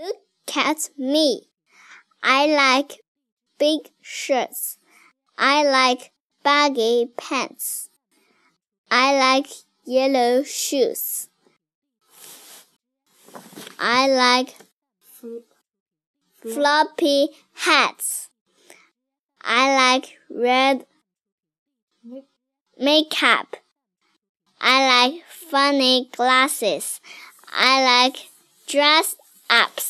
Look at me. I like big shirts. I like baggy pants. I like yellow shoes. I like floppy hats. I like red makeup. I like funny glasses. I like dress ups.